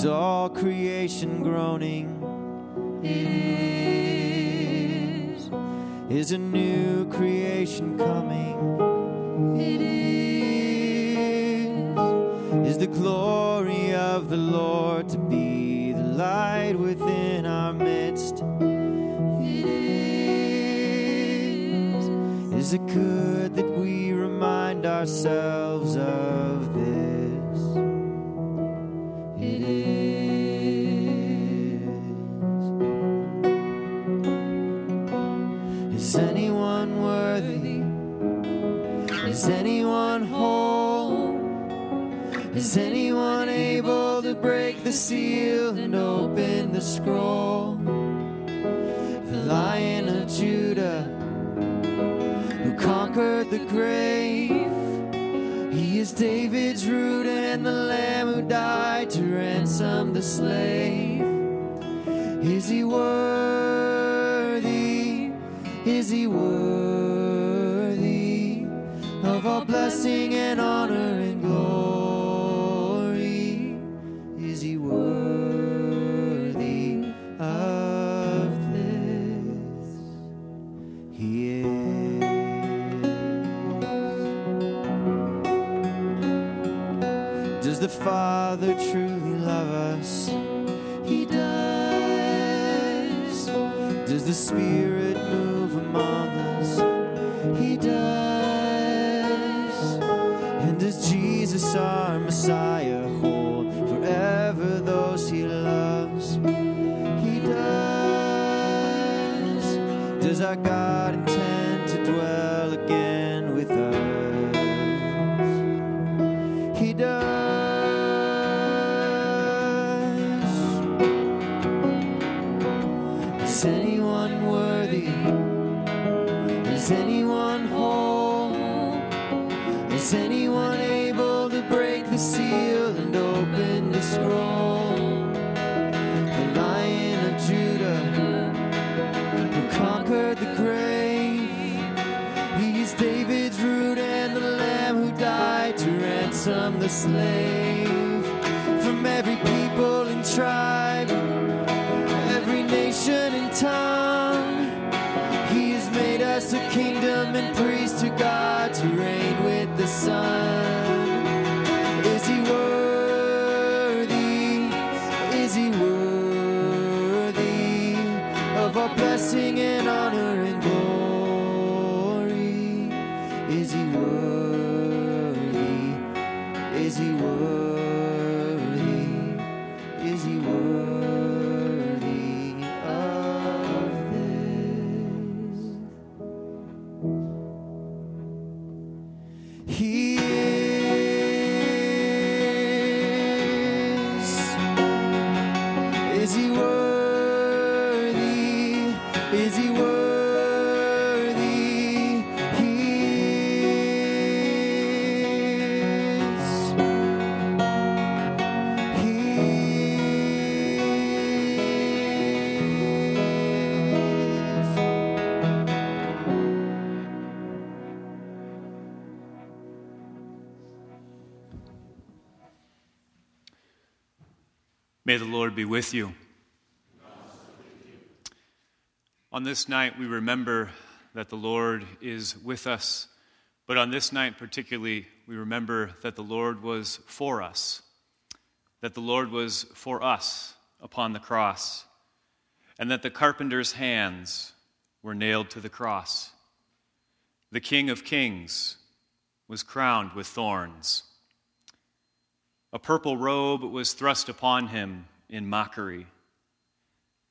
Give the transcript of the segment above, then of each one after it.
Is all creation groaning? It is. Is a new creation coming? It is. Is the glory of the Lord to be the light within our midst? It is. Is it good that we remind ourselves of Is anyone able to break the seal and open the scroll? The Lion of Judah, who conquered the grave. He is David's root and the Lamb who died to ransom the slave. Is he worthy? Is he worthy of all blessing and honor Spirit move among us? He does. And does Jesus, our Messiah, hold forever those he loves? He does. Does our God Lord be with you. On this night, we remember that the Lord is with us, but on this night particularly, we remember that the Lord was for us, that the Lord was for us upon the cross, and that the carpenter's hands were nailed to the cross. The King of Kings was crowned with thorns. A purple robe was thrust upon him in mockery.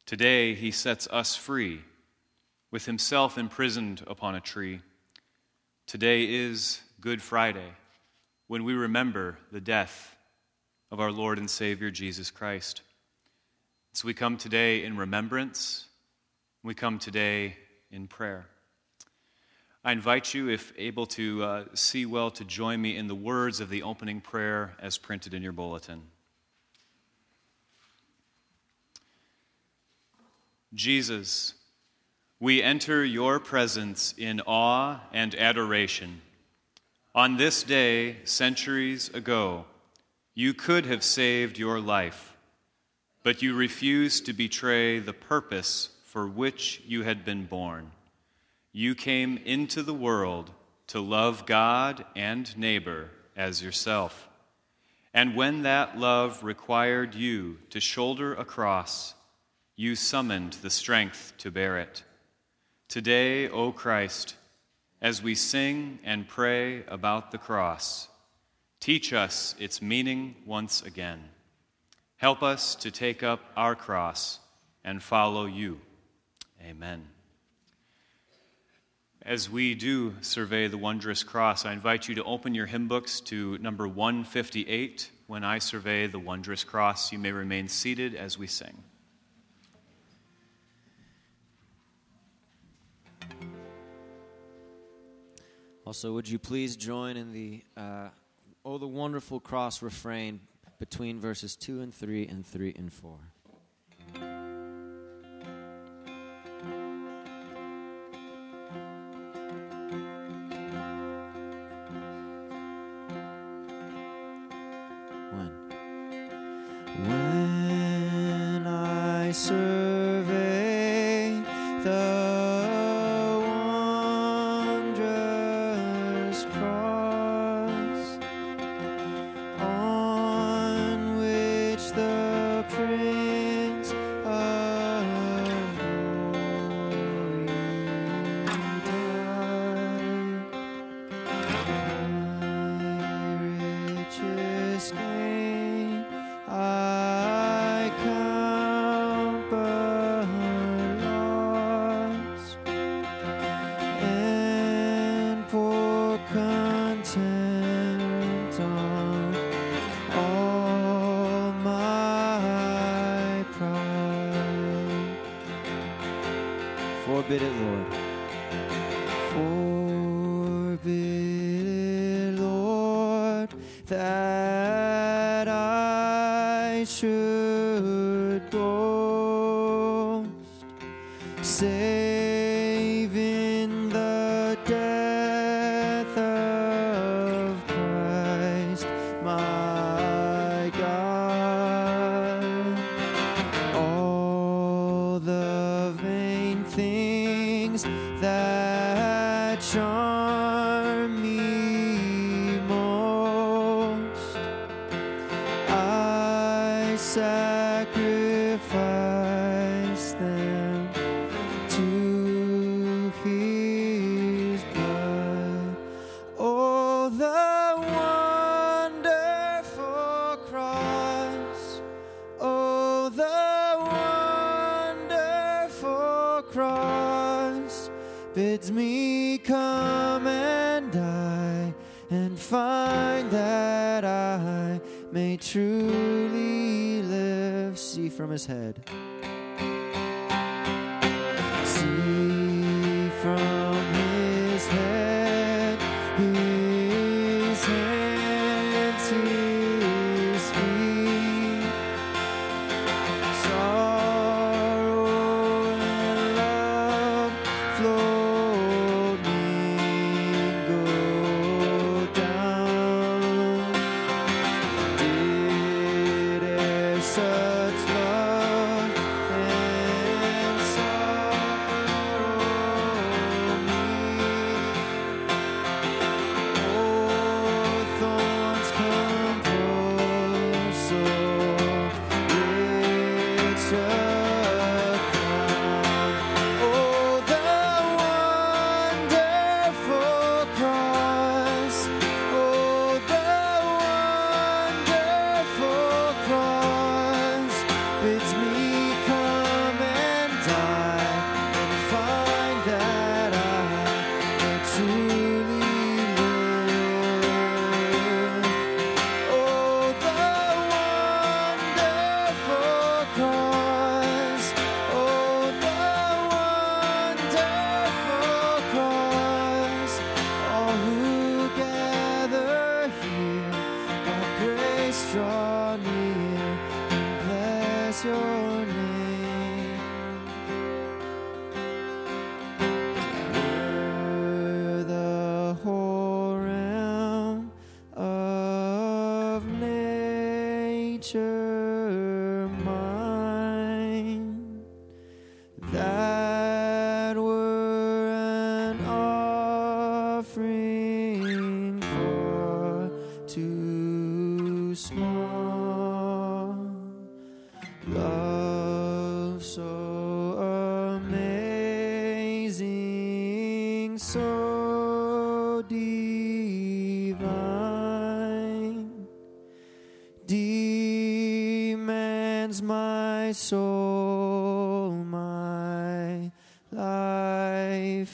Today he sets us free, with himself imprisoned upon a tree. Today is Good Friday, when we remember the death of our Lord and Savior Jesus Christ. So we come today in remembrance, we come today in prayer. I invite you, if able to uh, see well, to join me in the words of the opening prayer as printed in your bulletin. Jesus, we enter your presence in awe and adoration. On this day, centuries ago, you could have saved your life, but you refused to betray the purpose for which you had been born. You came into the world to love God and neighbor as yourself. And when that love required you to shoulder a cross, you summoned the strength to bear it. Today, O Christ, as we sing and pray about the cross, teach us its meaning once again. Help us to take up our cross and follow you. Amen. As we do survey the wondrous cross, I invite you to open your hymn books to number 158. When I survey the wondrous cross, you may remain seated as we sing. Also, would you please join in the uh, Oh, the Wonderful Cross refrain between verses 2 and 3 and 3 and 4? Forbid it, Lord. Forbid it, Lord, that I should boast, save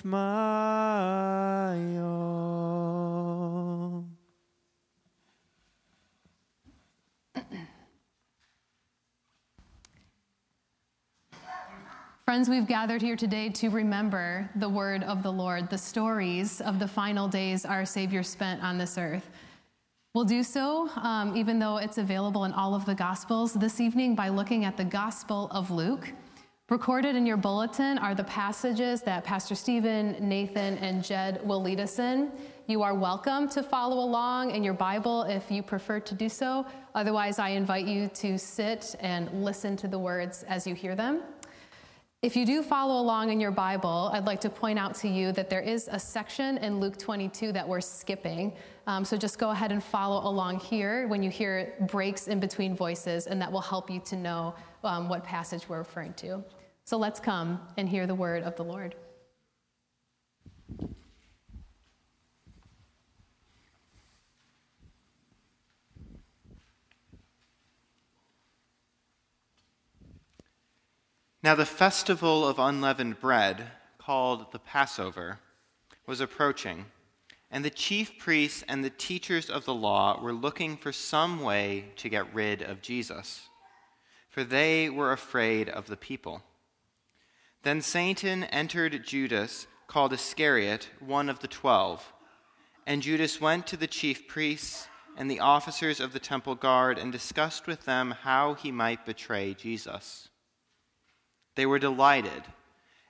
my all. Friends, we've gathered here today to remember the word of the Lord, the stories of the final days our Savior spent on this earth. We'll do so, um, even though it's available in all of the Gospels this evening, by looking at the Gospel of Luke. Recorded in your bulletin are the passages that Pastor Stephen, Nathan, and Jed will lead us in. You are welcome to follow along in your Bible if you prefer to do so. Otherwise, I invite you to sit and listen to the words as you hear them. If you do follow along in your Bible, I'd like to point out to you that there is a section in Luke 22 that we're skipping. Um, so just go ahead and follow along here when you hear breaks in between voices, and that will help you to know um, what passage we're referring to. So let's come and hear the word of the Lord. Now, the festival of unleavened bread, called the Passover, was approaching, and the chief priests and the teachers of the law were looking for some way to get rid of Jesus, for they were afraid of the people. Then Satan entered Judas, called Iscariot, one of the twelve. And Judas went to the chief priests and the officers of the temple guard and discussed with them how he might betray Jesus. They were delighted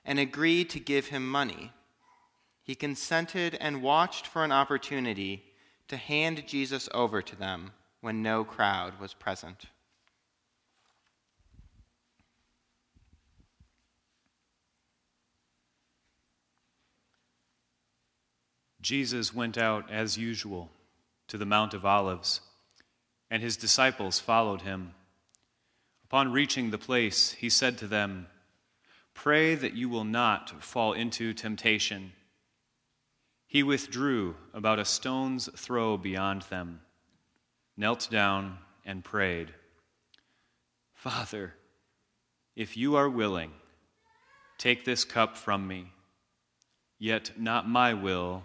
and agreed to give him money. He consented and watched for an opportunity to hand Jesus over to them when no crowd was present. Jesus went out as usual to the Mount of Olives, and his disciples followed him. Upon reaching the place, he said to them, Pray that you will not fall into temptation. He withdrew about a stone's throw beyond them, knelt down, and prayed, Father, if you are willing, take this cup from me, yet not my will,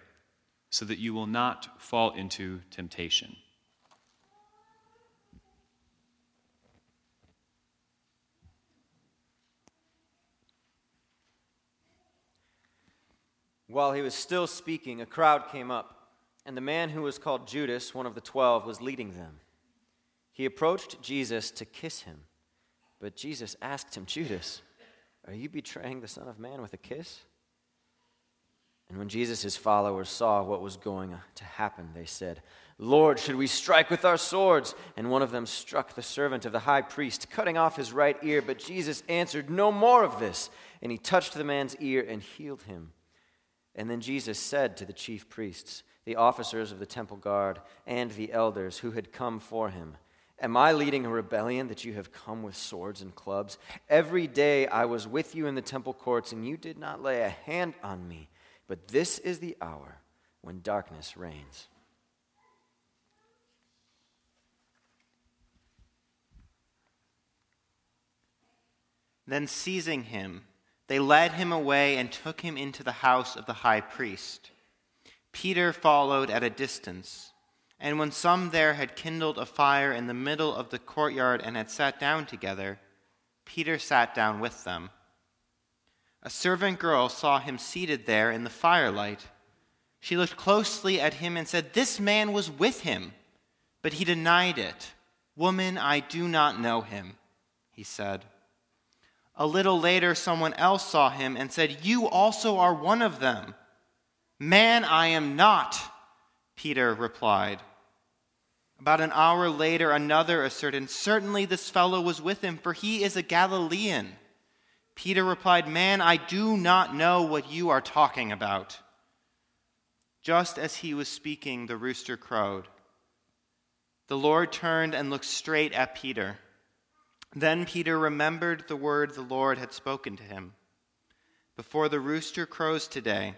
so that you will not fall into temptation. While he was still speaking, a crowd came up, and the man who was called Judas, one of the twelve, was leading them. He approached Jesus to kiss him, but Jesus asked him, Judas, are you betraying the Son of Man with a kiss? And when Jesus' followers saw what was going to happen, they said, Lord, should we strike with our swords? And one of them struck the servant of the high priest, cutting off his right ear. But Jesus answered, No more of this. And he touched the man's ear and healed him. And then Jesus said to the chief priests, the officers of the temple guard, and the elders who had come for him, Am I leading a rebellion that you have come with swords and clubs? Every day I was with you in the temple courts, and you did not lay a hand on me. But this is the hour when darkness reigns. Then, seizing him, they led him away and took him into the house of the high priest. Peter followed at a distance. And when some there had kindled a fire in the middle of the courtyard and had sat down together, Peter sat down with them. A servant girl saw him seated there in the firelight. She looked closely at him and said, This man was with him. But he denied it. Woman, I do not know him, he said. A little later, someone else saw him and said, You also are one of them. Man, I am not, Peter replied. About an hour later, another asserted, Certainly this fellow was with him, for he is a Galilean. Peter replied, Man, I do not know what you are talking about. Just as he was speaking, the rooster crowed. The Lord turned and looked straight at Peter. Then Peter remembered the word the Lord had spoken to him Before the rooster crows today,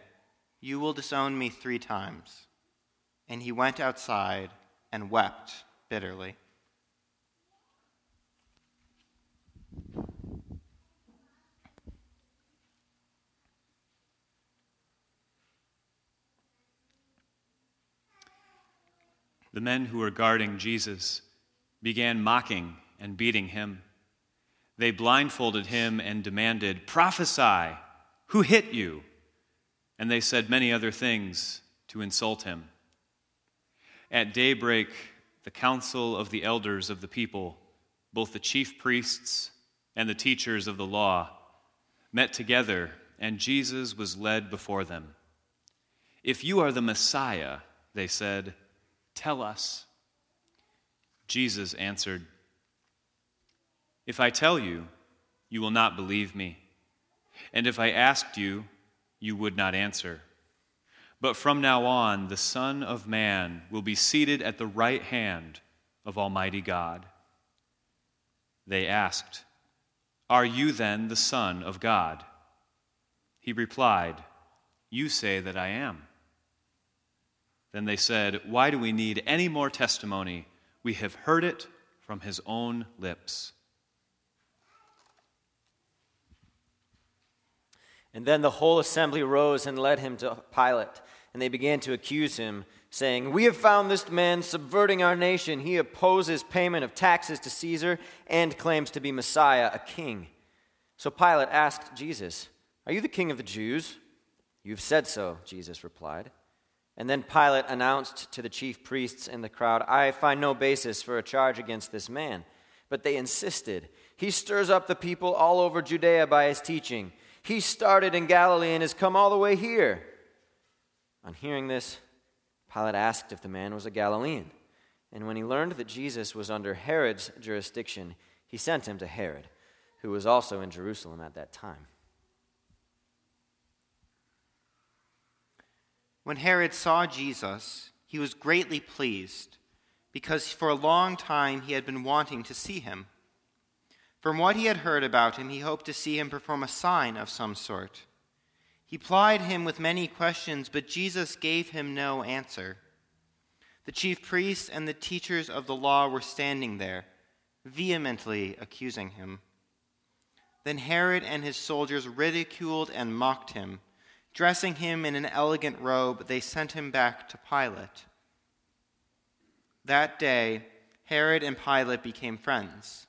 you will disown me three times. And he went outside and wept bitterly. The men who were guarding Jesus began mocking and beating him. They blindfolded him and demanded, Prophesy! Who hit you? And they said many other things to insult him. At daybreak, the council of the elders of the people, both the chief priests and the teachers of the law, met together, and Jesus was led before them. If you are the Messiah, they said, Tell us. Jesus answered, If I tell you, you will not believe me. And if I asked you, you would not answer. But from now on, the Son of Man will be seated at the right hand of Almighty God. They asked, Are you then the Son of God? He replied, You say that I am. Then they said, Why do we need any more testimony? We have heard it from his own lips. And then the whole assembly rose and led him to Pilate, and they began to accuse him, saying, We have found this man subverting our nation. He opposes payment of taxes to Caesar and claims to be Messiah, a king. So Pilate asked Jesus, Are you the king of the Jews? You've said so, Jesus replied. And then Pilate announced to the chief priests and the crowd, I find no basis for a charge against this man. But they insisted. He stirs up the people all over Judea by his teaching. He started in Galilee and has come all the way here. On hearing this, Pilate asked if the man was a Galilean. And when he learned that Jesus was under Herod's jurisdiction, he sent him to Herod, who was also in Jerusalem at that time. When Herod saw Jesus, he was greatly pleased, because for a long time he had been wanting to see him. From what he had heard about him, he hoped to see him perform a sign of some sort. He plied him with many questions, but Jesus gave him no answer. The chief priests and the teachers of the law were standing there, vehemently accusing him. Then Herod and his soldiers ridiculed and mocked him. Dressing him in an elegant robe, they sent him back to Pilate. That day, Herod and Pilate became friends.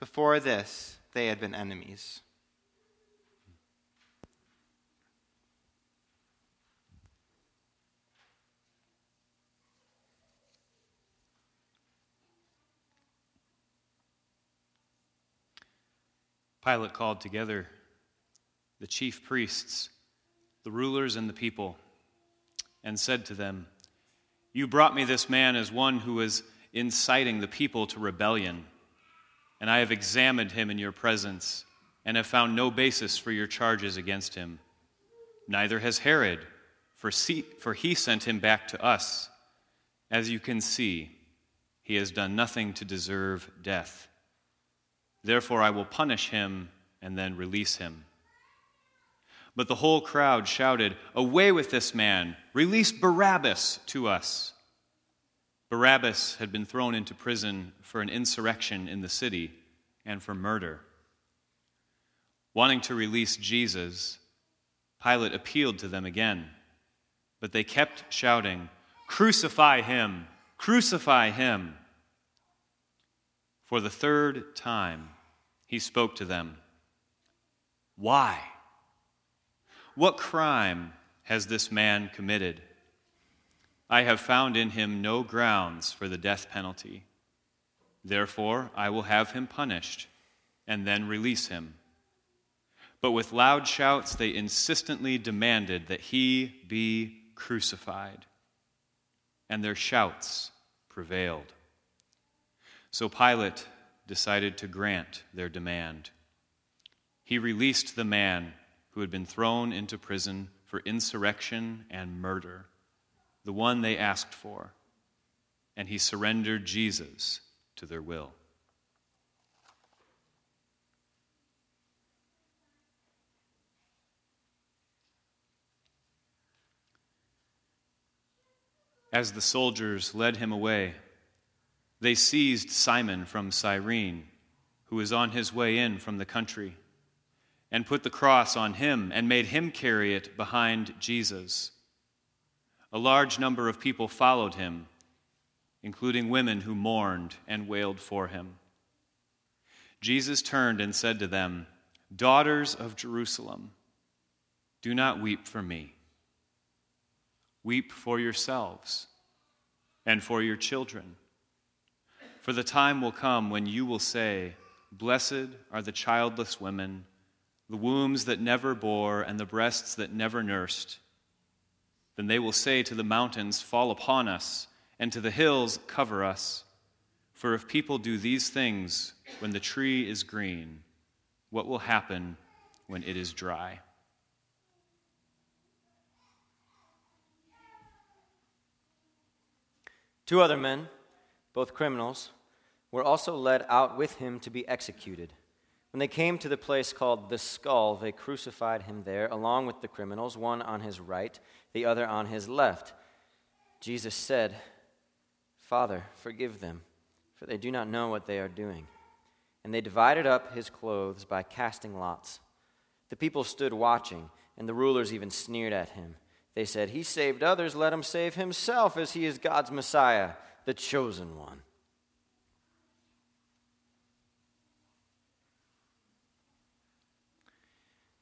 Before this, they had been enemies. Pilate called together the chief priests the rulers and the people, and said to them, You brought me this man as one who is inciting the people to rebellion, and I have examined him in your presence and have found no basis for your charges against him. Neither has Herod, for, for he sent him back to us. As you can see, he has done nothing to deserve death. Therefore, I will punish him and then release him. But the whole crowd shouted, Away with this man! Release Barabbas to us! Barabbas had been thrown into prison for an insurrection in the city and for murder. Wanting to release Jesus, Pilate appealed to them again, but they kept shouting, Crucify him! Crucify him! For the third time, he spoke to them. Why? What crime has this man committed? I have found in him no grounds for the death penalty. Therefore, I will have him punished and then release him. But with loud shouts, they insistently demanded that he be crucified. And their shouts prevailed. So Pilate decided to grant their demand. He released the man who had been thrown into prison for insurrection and murder, the one they asked for, and he surrendered Jesus to their will. As the soldiers led him away, they seized Simon from Cyrene, who was on his way in from the country and put the cross on him and made him carry it behind Jesus. A large number of people followed him, including women who mourned and wailed for him. Jesus turned and said to them, Daughters of Jerusalem, do not weep for me. Weep for yourselves and for your children. For the time will come when you will say, Blessed are the childless women the wombs that never bore, and the breasts that never nursed. Then they will say to the mountains, Fall upon us, and to the hills, Cover us. For if people do these things when the tree is green, what will happen when it is dry? Two other men, both criminals, were also led out with him to be executed. When they came to the place called the skull, they crucified him there, along with the criminals, one on his right, the other on his left. Jesus said, Father, forgive them, for they do not know what they are doing. And they divided up his clothes by casting lots. The people stood watching, and the rulers even sneered at him. They said, He saved others, let him save himself, as he is God's Messiah, the chosen one.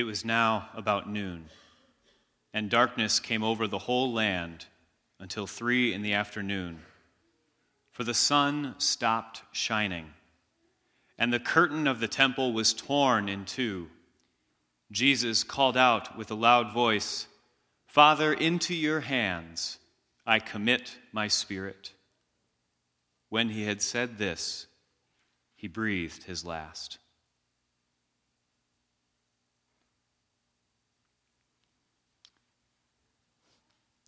It was now about noon, and darkness came over the whole land until three in the afternoon. For the sun stopped shining, and the curtain of the temple was torn in two. Jesus called out with a loud voice, Father, into your hands I commit my spirit. When he had said this, he breathed his last.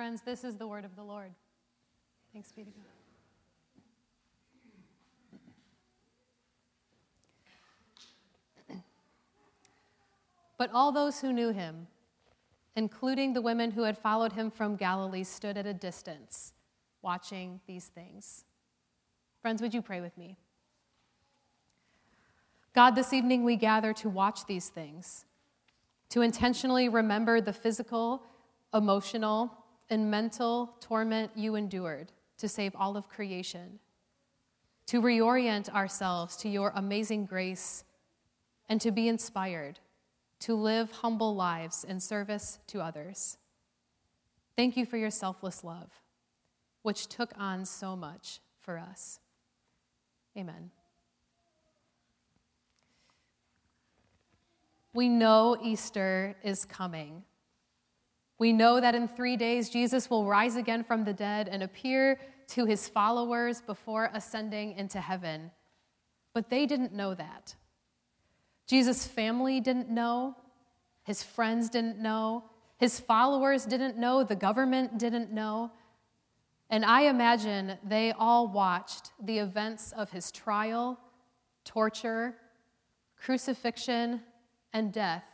Friends, this is the word of the Lord. Thanks be to God. But all those who knew him, including the women who had followed him from Galilee, stood at a distance watching these things. Friends, would you pray with me? God, this evening we gather to watch these things, to intentionally remember the physical, emotional, and mental torment you endured to save all of creation, to reorient ourselves to your amazing grace, and to be inspired to live humble lives in service to others. Thank you for your selfless love, which took on so much for us. Amen. We know Easter is coming. We know that in three days, Jesus will rise again from the dead and appear to his followers before ascending into heaven. But they didn't know that. Jesus' family didn't know, his friends didn't know, his followers didn't know, the government didn't know. And I imagine they all watched the events of his trial, torture, crucifixion, and death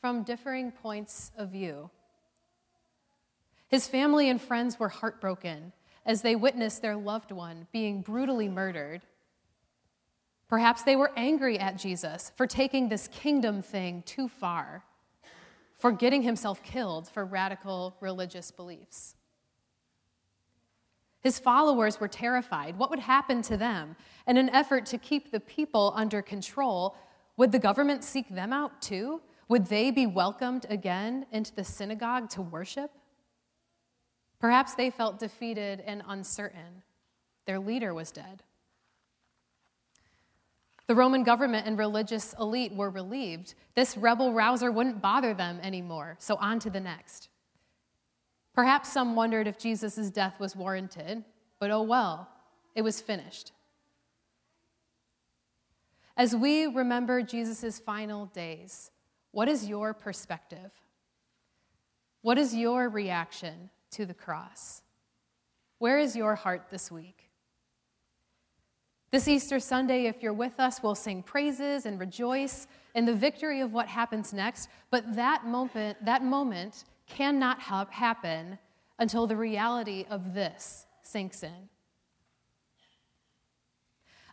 from differing points of view. His family and friends were heartbroken as they witnessed their loved one being brutally murdered. Perhaps they were angry at Jesus for taking this kingdom thing too far, for getting himself killed for radical religious beliefs. His followers were terrified. What would happen to them? In an effort to keep the people under control, would the government seek them out too? Would they be welcomed again into the synagogue to worship? Perhaps they felt defeated and uncertain. Their leader was dead. The Roman government and religious elite were relieved. This rebel rouser wouldn't bother them anymore, so on to the next. Perhaps some wondered if Jesus' death was warranted, but oh well, it was finished. As we remember Jesus' final days, what is your perspective? What is your reaction to the cross? Where is your heart this week? This Easter Sunday, if you're with us, we'll sing praises and rejoice in the victory of what happens next. But that moment, that moment cannot happen until the reality of this sinks in.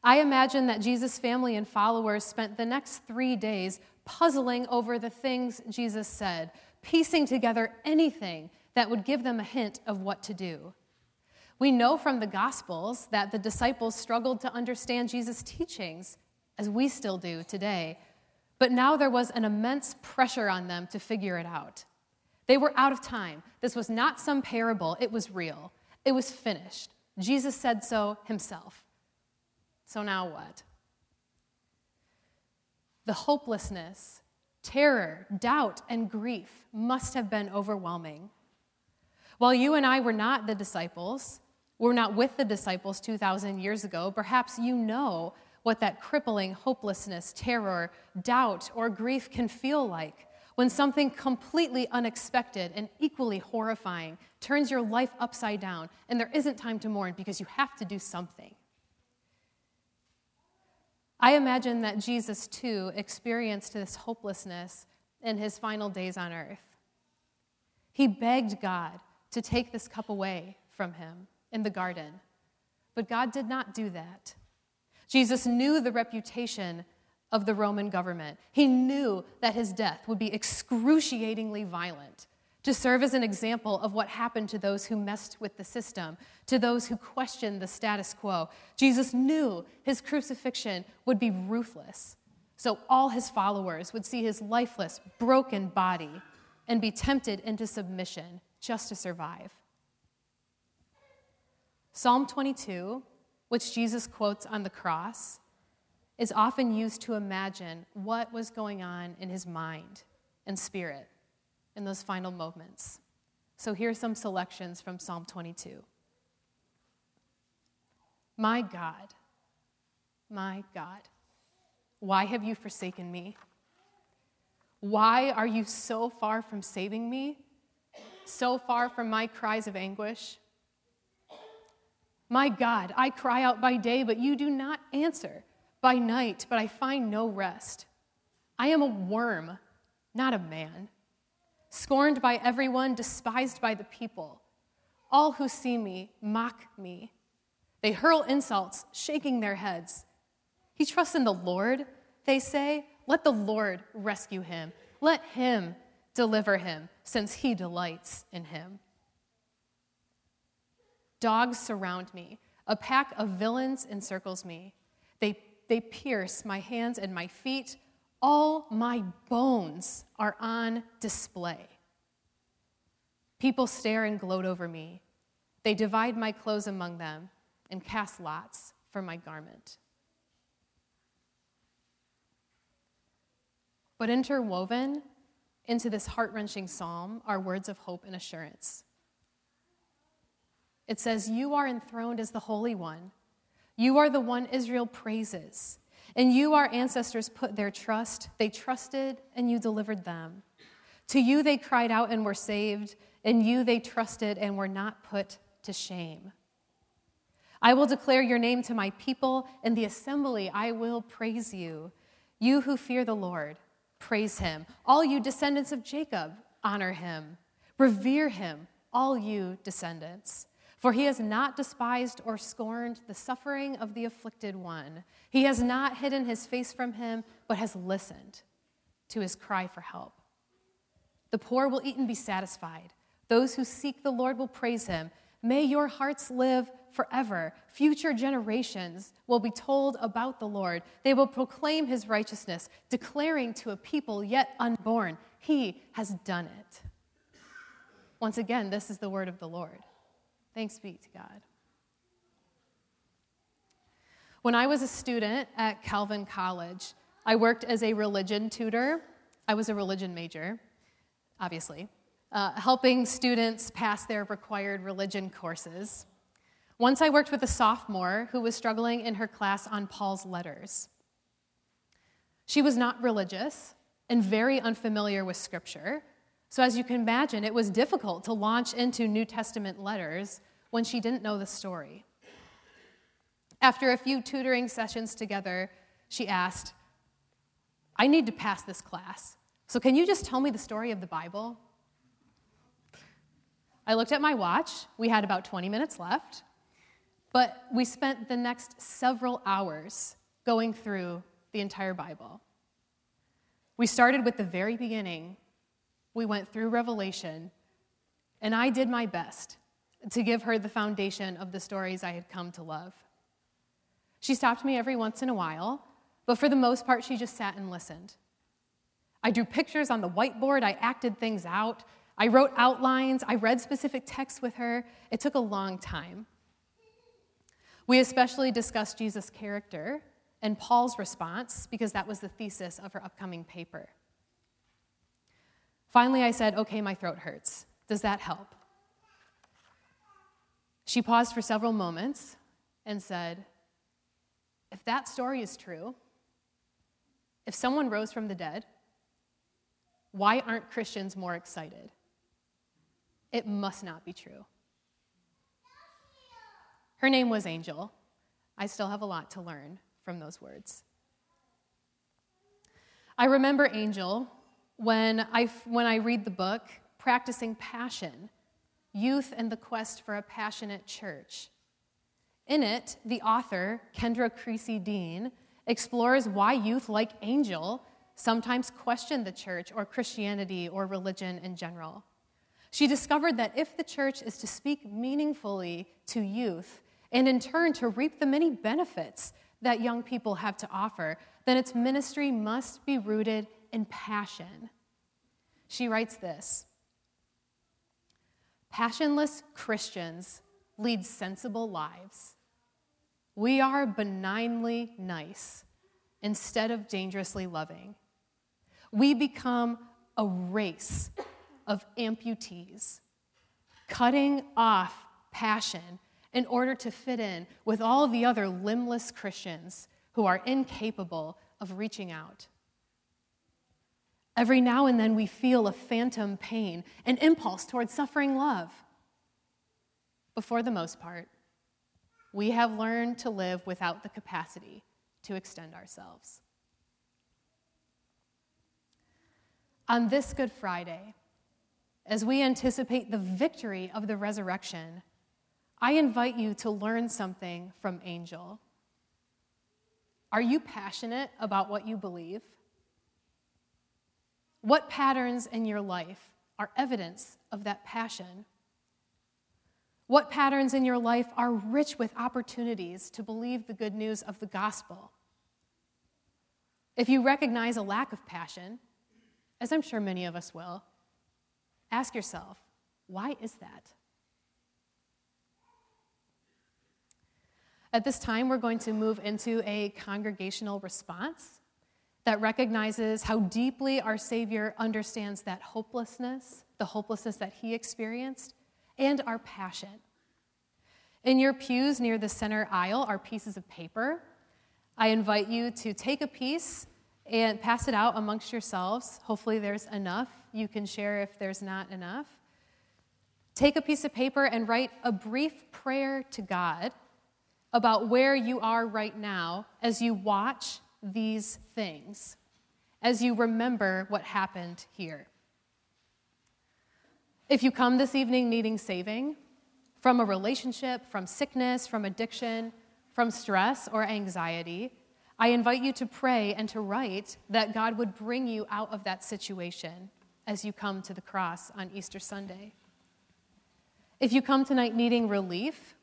I imagine that Jesus' family and followers spent the next three days puzzling over the things Jesus said, piecing together anything that would give them a hint of what to do. We know from the Gospels that the disciples struggled to understand Jesus' teachings, as we still do today, but now there was an immense pressure on them to figure it out. They were out of time. This was not some parable, it was real. It was finished. Jesus said so himself. So now what? The hopelessness, terror, doubt, and grief must have been overwhelming. While you and I were not the disciples, we're not with the disciples 2,000 years ago, perhaps you know what that crippling hopelessness, terror, doubt, or grief can feel like when something completely unexpected and equally horrifying turns your life upside down and there isn't time to mourn because you have to do something. I imagine that Jesus, too, experienced this hopelessness in his final days on earth. He begged God to take this cup away from him in the garden, but God did not do that. Jesus knew the reputation of the Roman government. He knew that his death would be excruciatingly violent to serve as an example of what happened to those who messed with the system, to those who questioned the status quo. Jesus knew his crucifixion would be ruthless, so all his followers would see his lifeless, broken body and be tempted into submission just to survive. Psalm 22, which Jesus quotes on the cross, is often used to imagine what was going on in his mind and spirit in those final moments. So here are some selections from Psalm 22. My God, my God, why have you forsaken me? Why are you so far from saving me? So far from my cries of anguish? My God, I cry out by day, but you do not answer, by night, but I find no rest. I am a worm not a man, scorned by everyone, despised by the people. All who see me mock me. They hurl insults, shaking their heads. He trusts in the Lord, they say. Let the Lord rescue him. Let him deliver him, since he delights in him. Dogs surround me. A pack of villains encircles me. They, they pierce my hands and my feet. All my bones are on display. People stare and gloat over me. They divide my clothes among them and cast lots for my garment. But interwoven into this heart wrenching psalm are words of hope and assurance. It says, You are enthroned as the Holy One. You are the one Israel praises. And you, our ancestors, put their trust. They trusted, and you delivered them. To you they cried out and were saved. In you they trusted and were not put to shame. I will declare your name to my people. In the assembly I will praise you. You who fear the Lord, praise him. All you descendants of Jacob, honor him. Revere him, all you descendants. For he has not despised or scorned the suffering of the afflicted one. He has not hidden his face from him, but has listened to his cry for help. The poor will eat and be satisfied. Those who seek the Lord will praise him. May your hearts live forever. Future generations will be told about the Lord. They will proclaim his righteousness, declaring to a people yet unborn, He has done it. Once again, this is the word of the Lord. Thanks be to God. When I was a student at Calvin College, I worked as a religion tutor. I was a religion major, obviously, uh, helping students pass their required religion courses. Once I worked with a sophomore who was struggling in her class on Paul's letters. She was not religious and very unfamiliar with Scripture, so, as you can imagine, it was difficult to launch into New Testament letters when she didn't know the story. After a few tutoring sessions together, she asked, I need to pass this class, so can you just tell me the story of the Bible? I looked at my watch. We had about 20 minutes left, but we spent the next several hours going through the entire Bible. We started with the very beginning we went through Revelation, and I did my best to give her the foundation of the stories I had come to love. She stopped me every once in a while, but for the most part, she just sat and listened. I drew pictures on the whiteboard, I acted things out, I wrote outlines, I read specific texts with her. It took a long time. We especially discussed Jesus' character and Paul's response because that was the thesis of her upcoming paper. Finally, I said, Okay, my throat hurts. Does that help? She paused for several moments and said, If that story is true, if someone rose from the dead, why aren't Christians more excited? It must not be true. Her name was Angel. I still have a lot to learn from those words. I remember Angel when I, when I read the book, Practicing Passion Youth and the Quest for a Passionate Church. In it, the author, Kenda Creasy Dean, explores why youth like Angel sometimes question the church or Christianity or religion in general. She discovered that if the church is to speak meaningfully to youth and in turn to reap the many benefits that young people have to offer, then its ministry must be rooted in passion. She writes this Passionless Christians lead sensible lives. We are benignly nice instead of dangerously loving. We become a race of amputees, cutting off passion in order to fit in with all the other limbless Christians who are incapable of reaching out. Every now and then we feel a phantom pain, an impulse towards suffering love. But for the most part, we have learned to live without the capacity to extend ourselves. On this Good Friday, as we anticipate the victory of the resurrection, I invite you to learn something from Angel. Are you passionate about what you believe? What patterns in your life are evidence of that passion? What patterns in your life are rich with opportunities to believe the good news of the gospel? If you recognize a lack of passion, as I'm sure many of us will, ask yourself, why is that? At this time, we're going to move into a congregational response that recognizes how deeply our Savior understands that hopelessness, the hopelessness that He experienced, and our passion. In your pews near the center aisle are pieces of paper. I invite you to take a piece and pass it out amongst yourselves. Hopefully, there's enough. You can share if there's not enough. Take a piece of paper and write a brief prayer to God about where you are right now as you watch these things, as you remember what happened here. If you come this evening needing saving from a relationship, from sickness, from addiction, from stress or anxiety, I invite you to pray and to write that God would bring you out of that situation as you come to the cross on Easter Sunday. If you come tonight needing relief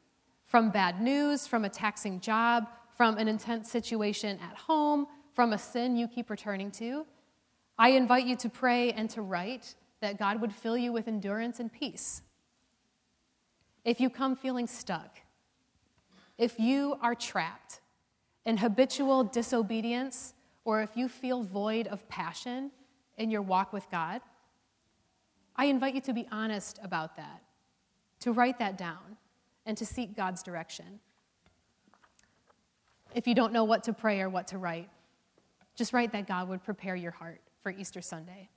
from bad news, from a taxing job, from an intense situation at home, from a sin you keep returning to, I invite you to pray and to write that God would fill you with endurance and peace. If you come feeling stuck, if you are trapped in habitual disobedience, or if you feel void of passion in your walk with God, I invite you to be honest about that, to write that down, and to seek God's direction. If you don't know what to pray or what to write, just write that God would prepare your heart for Easter Sunday.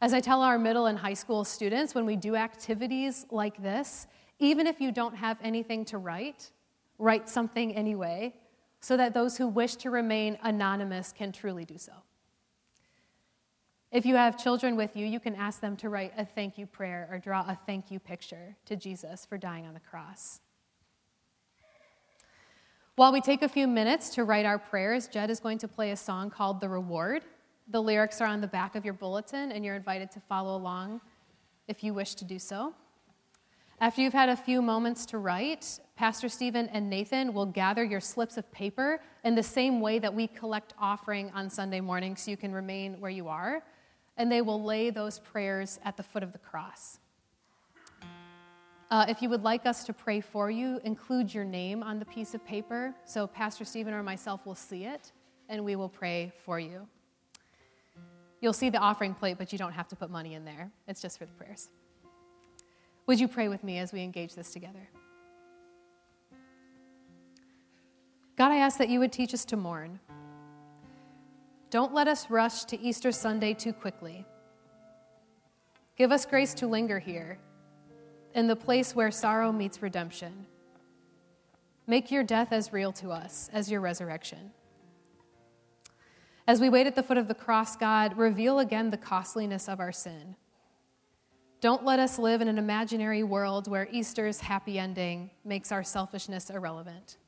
As I tell our middle and high school students, when we do activities like this, even if you don't have anything to write, write something anyway, so that those who wish to remain anonymous can truly do so. If you have children with you, you can ask them to write a thank you prayer or draw a thank you picture to Jesus for dying on the cross. While we take a few minutes to write our prayers, Jed is going to play a song called The Reward. The lyrics are on the back of your bulletin, and you're invited to follow along if you wish to do so. After you've had a few moments to write, Pastor Stephen and Nathan will gather your slips of paper in the same way that we collect offering on Sunday morning so you can remain where you are and they will lay those prayers at the foot of the cross. Uh, if you would like us to pray for you, include your name on the piece of paper so Pastor Stephen or myself will see it and we will pray for you. You'll see the offering plate, but you don't have to put money in there. It's just for the prayers. Would you pray with me as we engage this together? God, I ask that you would teach us to mourn. Don't let us rush to Easter Sunday too quickly. Give us grace to linger here, in the place where sorrow meets redemption. Make your death as real to us as your resurrection. As we wait at the foot of the cross, God, reveal again the costliness of our sin. Don't let us live in an imaginary world where Easter's happy ending makes our selfishness irrelevant.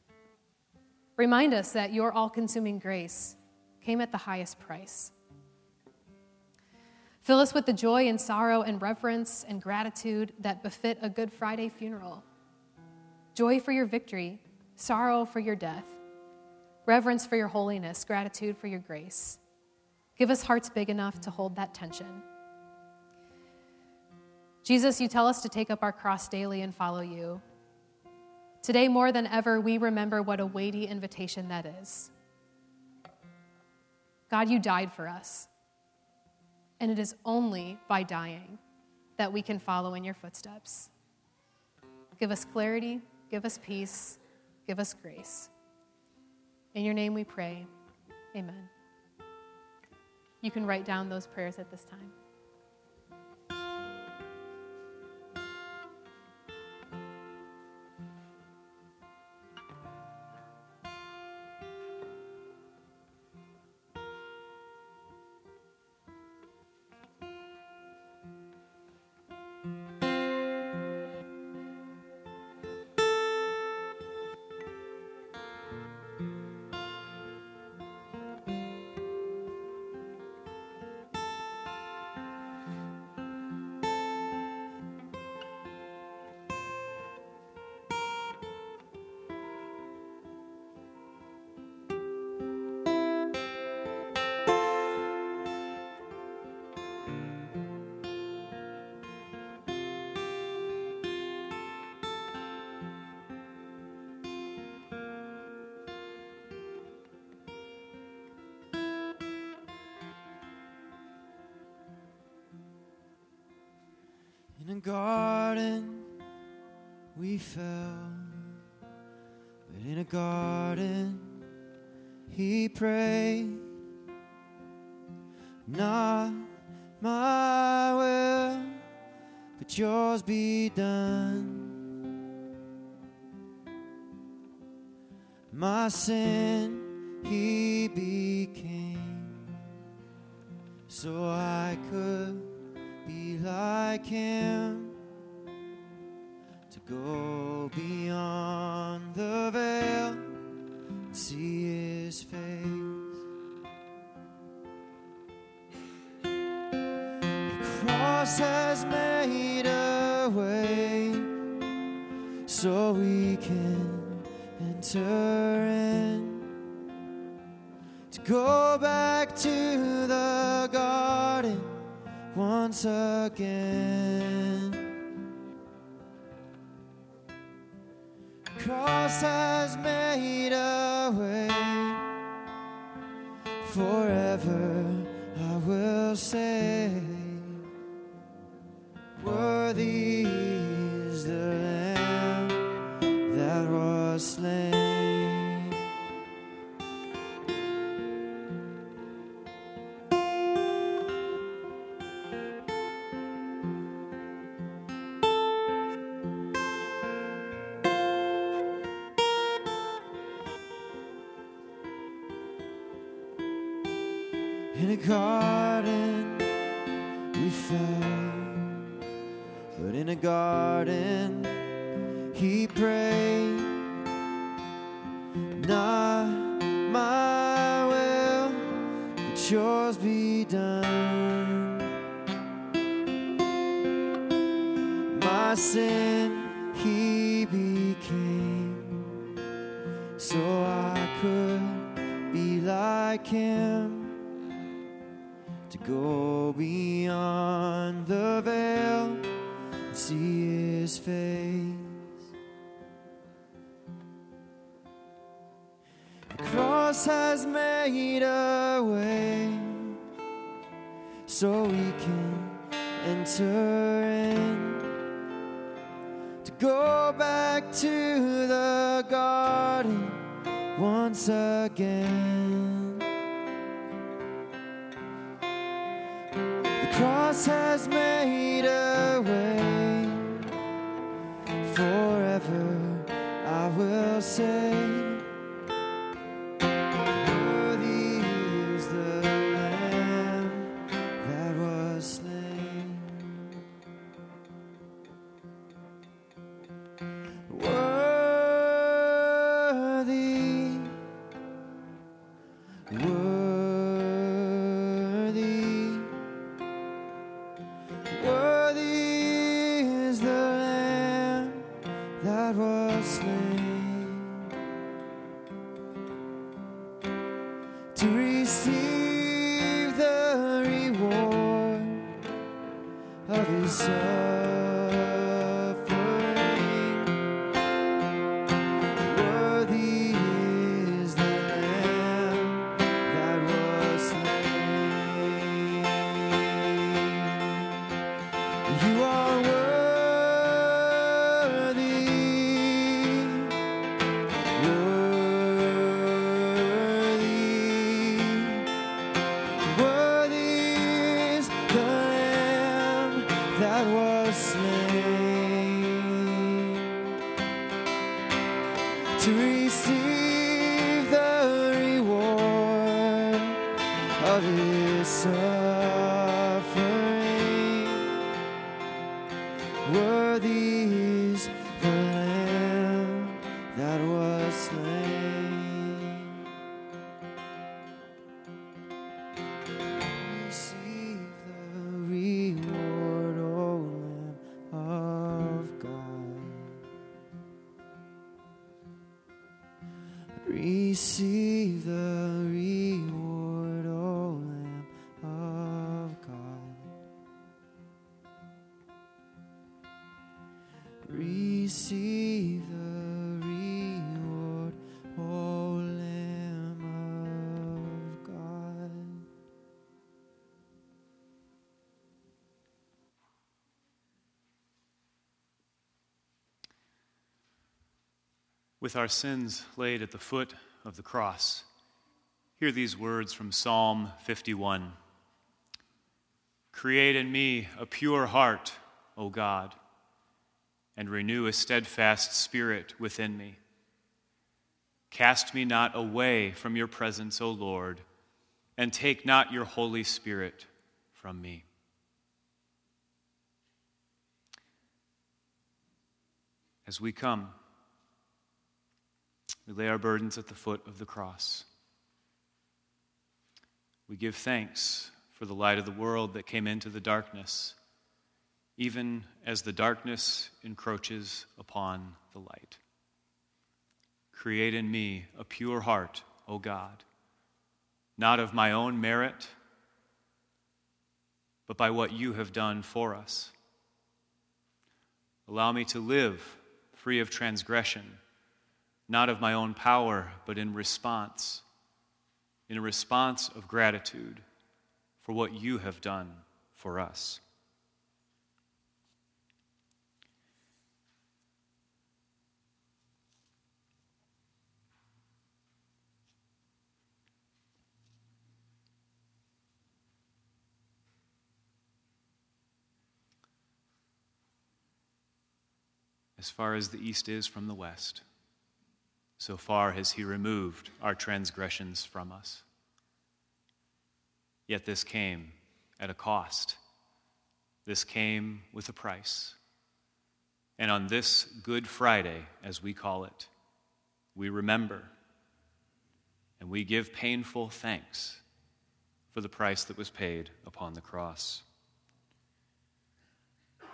Remind us that your all consuming grace came at the highest price. Fill us with the joy and sorrow and reverence and gratitude that befit a Good Friday funeral. Joy for your victory, sorrow for your death, reverence for your holiness, gratitude for your grace. Give us hearts big enough to hold that tension. Jesus, you tell us to take up our cross daily and follow you. Today, more than ever, we remember what a weighty invitation that is. God, you died for us. And it is only by dying that we can follow in your footsteps. Give us clarity, give us peace, give us grace. In your name we pray. Amen. You can write down those prayers at this time. In a garden we fell, but in a garden he prayed. Not my will, but yours be done. My sin he became, so I could be like him to go beyond the veil, and see his face. The cross has made a way so we can enter in to go back to the once again. Cross has made a way forever. I will say, Worthy is the Lamb that was slain. See his face. The cross has made a way so we can enter in to go back to the garden once again. The cross has made forever. I will say, to receive the reward of His suffering. With our sins laid at the foot of the cross, hear these words from Psalm 51 Create in me a pure heart, O God, and renew a steadfast spirit within me. Cast me not away from your presence, O Lord, and take not your Holy Spirit from me. As we come, we lay our burdens at the foot of the cross. We give thanks for the light of the world that came into the darkness, even as the darkness encroaches upon the light. Create in me a pure heart, O God, not of my own merit, but by what you have done for us. Allow me to live free of transgression, not of my own power, but in response, in a response of gratitude for what you have done for us. As far as the east is from the west, so far has He removed our transgressions from us. Yet this came at a cost. This came with a price. And on this Good Friday, as we call it, we remember and we give painful thanks for the price that was paid upon the cross.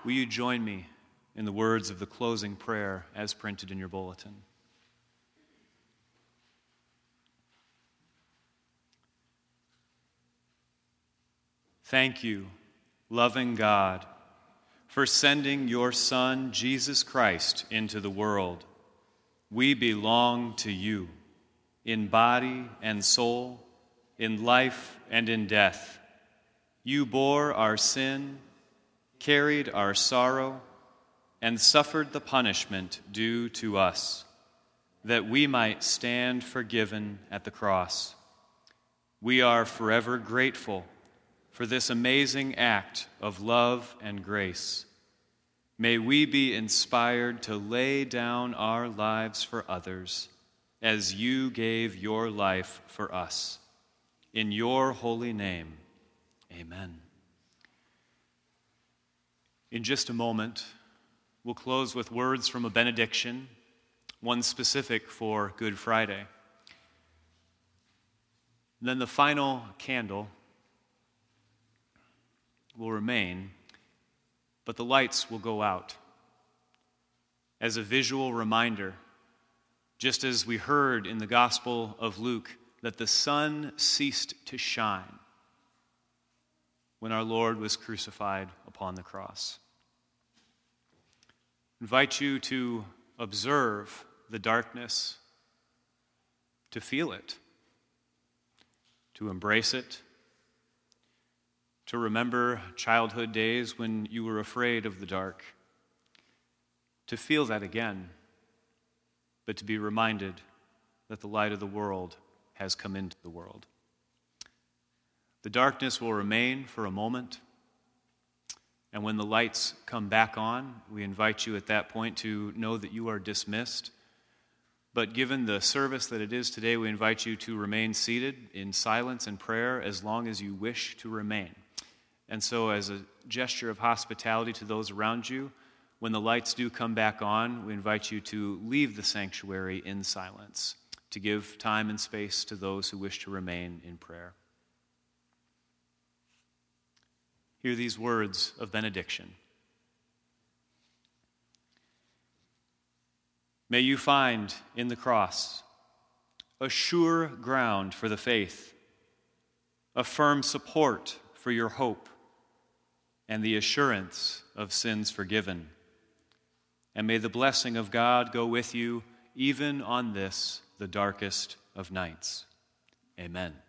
Will you join me in the words of the closing prayer as printed in your bulletin. Thank you, loving God, for sending your Son, Jesus Christ, into the world. We belong to you in body and soul, in life and in death. You bore our sin, carried our sorrow and suffered the punishment due to us, that we might stand forgiven at the cross. We are forever grateful for this amazing act of love and grace. May we be inspired to lay down our lives for others as you gave your life for us. In your holy name, amen. In just a moment, We'll close with words from a benediction, one specific for Good Friday. Then the final candle will remain, but the lights will go out. As a visual reminder, just as we heard in the Gospel of Luke, that the sun ceased to shine when our Lord was crucified upon the cross. Invite you to observe the darkness, to feel it, to embrace it, to remember childhood days when you were afraid of the dark, to feel that again, but to be reminded that the light of the world has come into the world. The darkness will remain for a moment. And when the lights come back on, we invite you at that point to know that you are dismissed. But given the service that it is today, we invite you to remain seated in silence and prayer as long as you wish to remain. And so, as a gesture of hospitality to those around you, when the lights do come back on, we invite you to leave the sanctuary in silence, to give time and space to those who wish to remain in prayer. hear these words of benediction. May you find in the cross a sure ground for the faith, a firm support for your hope, and the assurance of sins forgiven. And may the blessing of God go with you even on this, the darkest of nights. Amen.